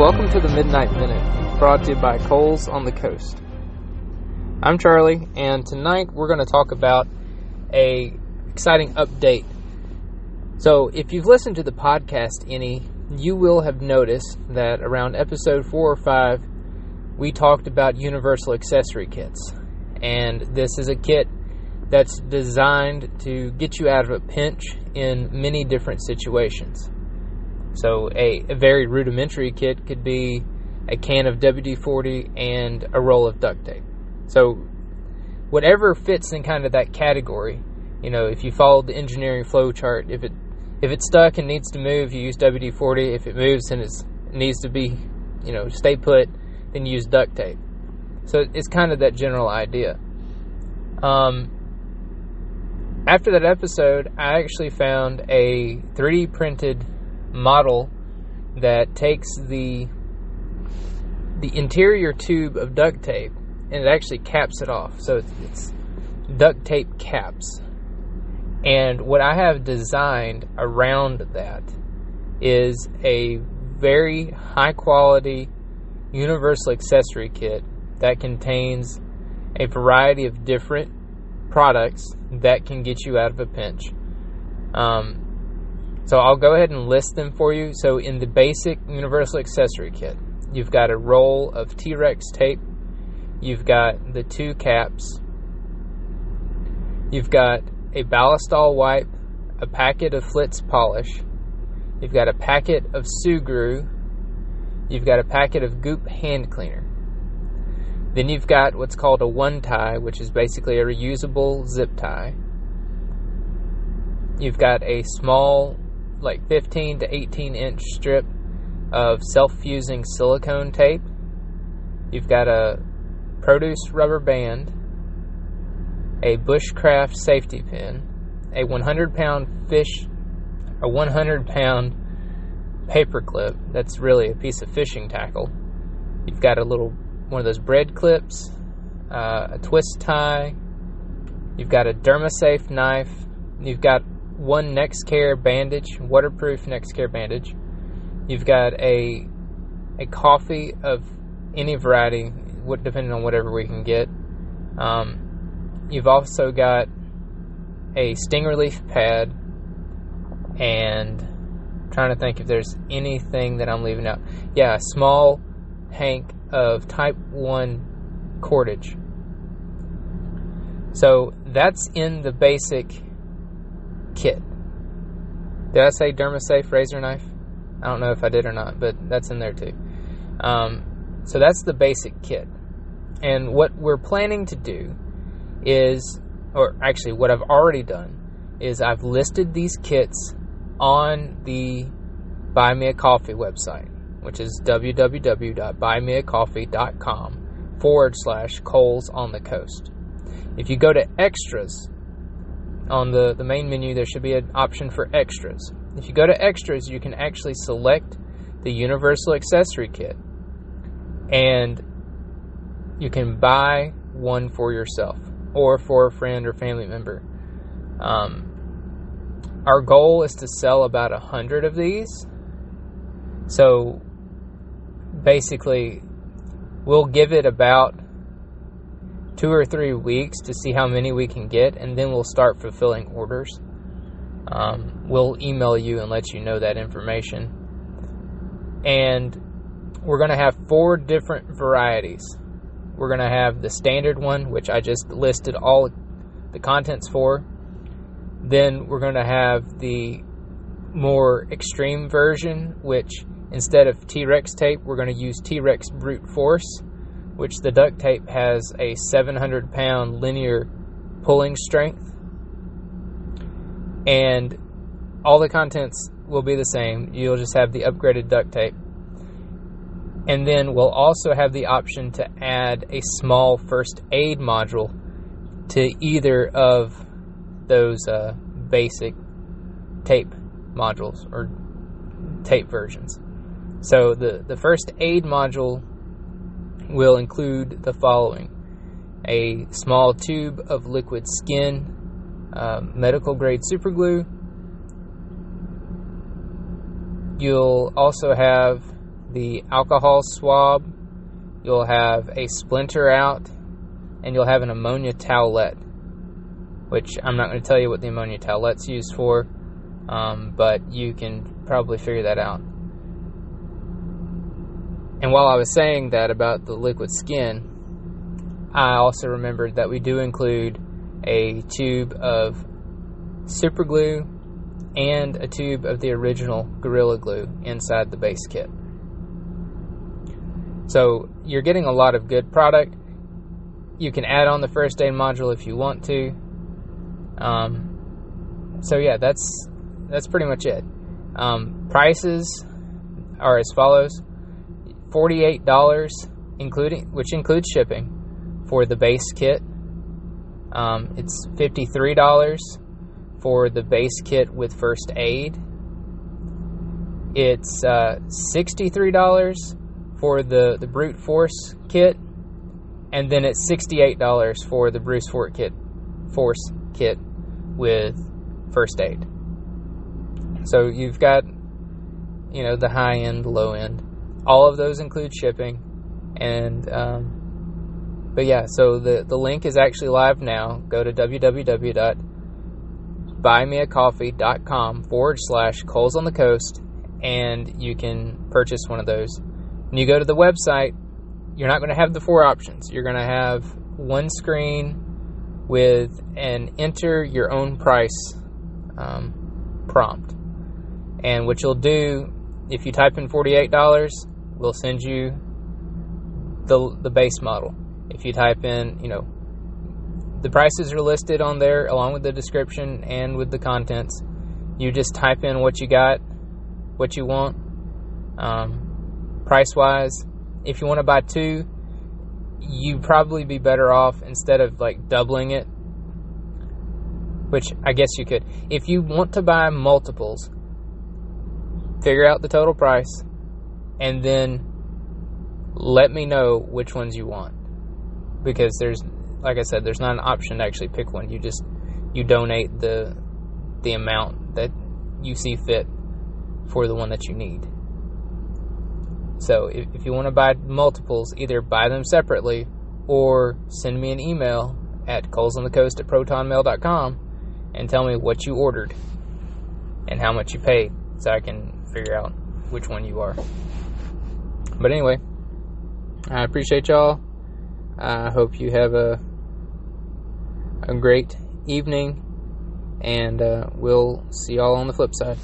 Welcome to the Midnight Minute, brought to you by Coles on the Coast. I'm Charlie, and tonight we're going to talk about a exciting update. So, if you've listened to the podcast any, you will have noticed that around episode 4 or 5, we talked about universal accessory kits. And this is a kit that's designed to get you out of a pinch in many different situations. So, a, a very rudimentary kit could be a can of WD 40 and a roll of duct tape. So, whatever fits in kind of that category, you know, if you follow the engineering flow chart, if it if it's stuck and needs to move, you use WD 40. If it moves and it needs to be, you know, stay put, then use duct tape. So, it's kind of that general idea. Um, after that episode, I actually found a 3D printed model that takes the the interior tube of duct tape and it actually caps it off. So it's, it's duct tape caps. And what I have designed around that is a very high quality universal accessory kit that contains a variety of different products that can get you out of a pinch. Um, so I'll go ahead and list them for you. So in the basic universal accessory kit, you've got a roll of T-Rex tape, you've got the two caps, you've got a Ballistol wipe, a packet of Flitz polish, you've got a packet of Sugru, you've got a packet of Goop hand cleaner. Then you've got what's called a one tie, which is basically a reusable zip tie. You've got a small like 15 to 18 inch strip of self fusing silicone tape. You've got a produce rubber band, a bushcraft safety pin, a 100 pound fish, a 100 pound paper clip that's really a piece of fishing tackle. You've got a little one of those bread clips, uh, a twist tie. You've got a Dermasafe knife. You've got one NexCare bandage, waterproof NexCare bandage. You've got a a coffee of any variety, depending on whatever we can get. Um, you've also got a sting relief pad, and I'm trying to think if there's anything that I'm leaving out. Yeah, a small hank of Type One cordage. So that's in the basic kit. Did I say Dermasafe razor knife? I don't know if I did or not, but that's in there too. Um, so that's the basic kit. And what we're planning to do is, or actually, what I've already done is I've listed these kits on the Buy Me a Coffee website, which is www.buymeacoffee.com forward slash Coles on the Coast. If you go to extras on the, the main menu, there should be an option for extras. If you go to extras, you can actually select the universal accessory kit and you can buy one for yourself or for a friend or family member. Um, our goal is to sell about a hundred of these. So basically, we'll give it about two or three weeks to see how many we can get, and then we'll start fulfilling orders. Um, we'll email you and let you know that information. And we're going to have four different varieties. We're going to have the standard one, which I just listed all the contents for. Then we're going to have the more extreme version, which instead of T Rex tape, we're going to use T Rex brute force which the duct tape has a 700 pound linear pulling strength. And all the contents will be the same. You'll just have the upgraded duct tape. And then we'll also have the option to add a small first aid module to either of those uh, basic tape modules or tape versions. So the, the first aid module will include the following a small tube of liquid skin, uh, medical grade superglue. You'll also have the alcohol swab, you'll have a splinter out, and you'll have an ammonia towelette, which I'm not going to tell you what the ammonia towelette's used for, um, but you can probably figure that out. And while I was saying that about the liquid skin, I also remembered that we do include a tube of super glue and a tube of the original Gorilla Glue inside the base kit. So you're getting a lot of good product. You can add on the first aid module if you want to. Um, so yeah, that's that's pretty much it. Um, prices are as follows: forty-eight dollars, including which includes shipping, for the base kit. Um, it's fifty-three dollars for the base kit with first aid. It's uh, $63 for the, the brute force kit, and then it's $68 for the Bruce Fort kit, force kit with first aid. So you've got, you know, the high end, low end. All of those include shipping, and um, but yeah. So the the link is actually live now. Go to www buymeacoffee.com forward slash Coles on the Coast, and you can purchase one of those. When you go to the website, you're not going to have the four options. You're going to have one screen with an enter your own price um, prompt. And what you'll do, if you type in $48, we'll send you the, the base model. If you type in, you know, the prices are listed on there along with the description and with the contents. You just type in what you got, what you want, um, price wise. If you want to buy two, you'd probably be better off instead of like doubling it, which I guess you could. If you want to buy multiples, figure out the total price and then let me know which ones you want because there's like I said, there's not an option to actually pick one. You just you donate the the amount that you see fit for the one that you need. So if, if you want to buy multiples, either buy them separately or send me an email at colesonthecoast at protonmail.com and tell me what you ordered and how much you paid so I can figure out which one you are. But anyway, I appreciate y'all. I hope you have a a great evening, and uh, we'll see y'all on the flip side.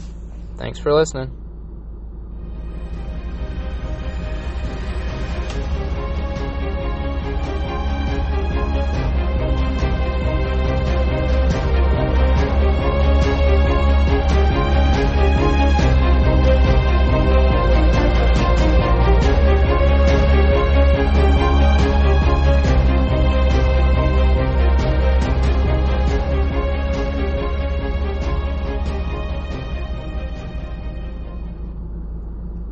Thanks for listening.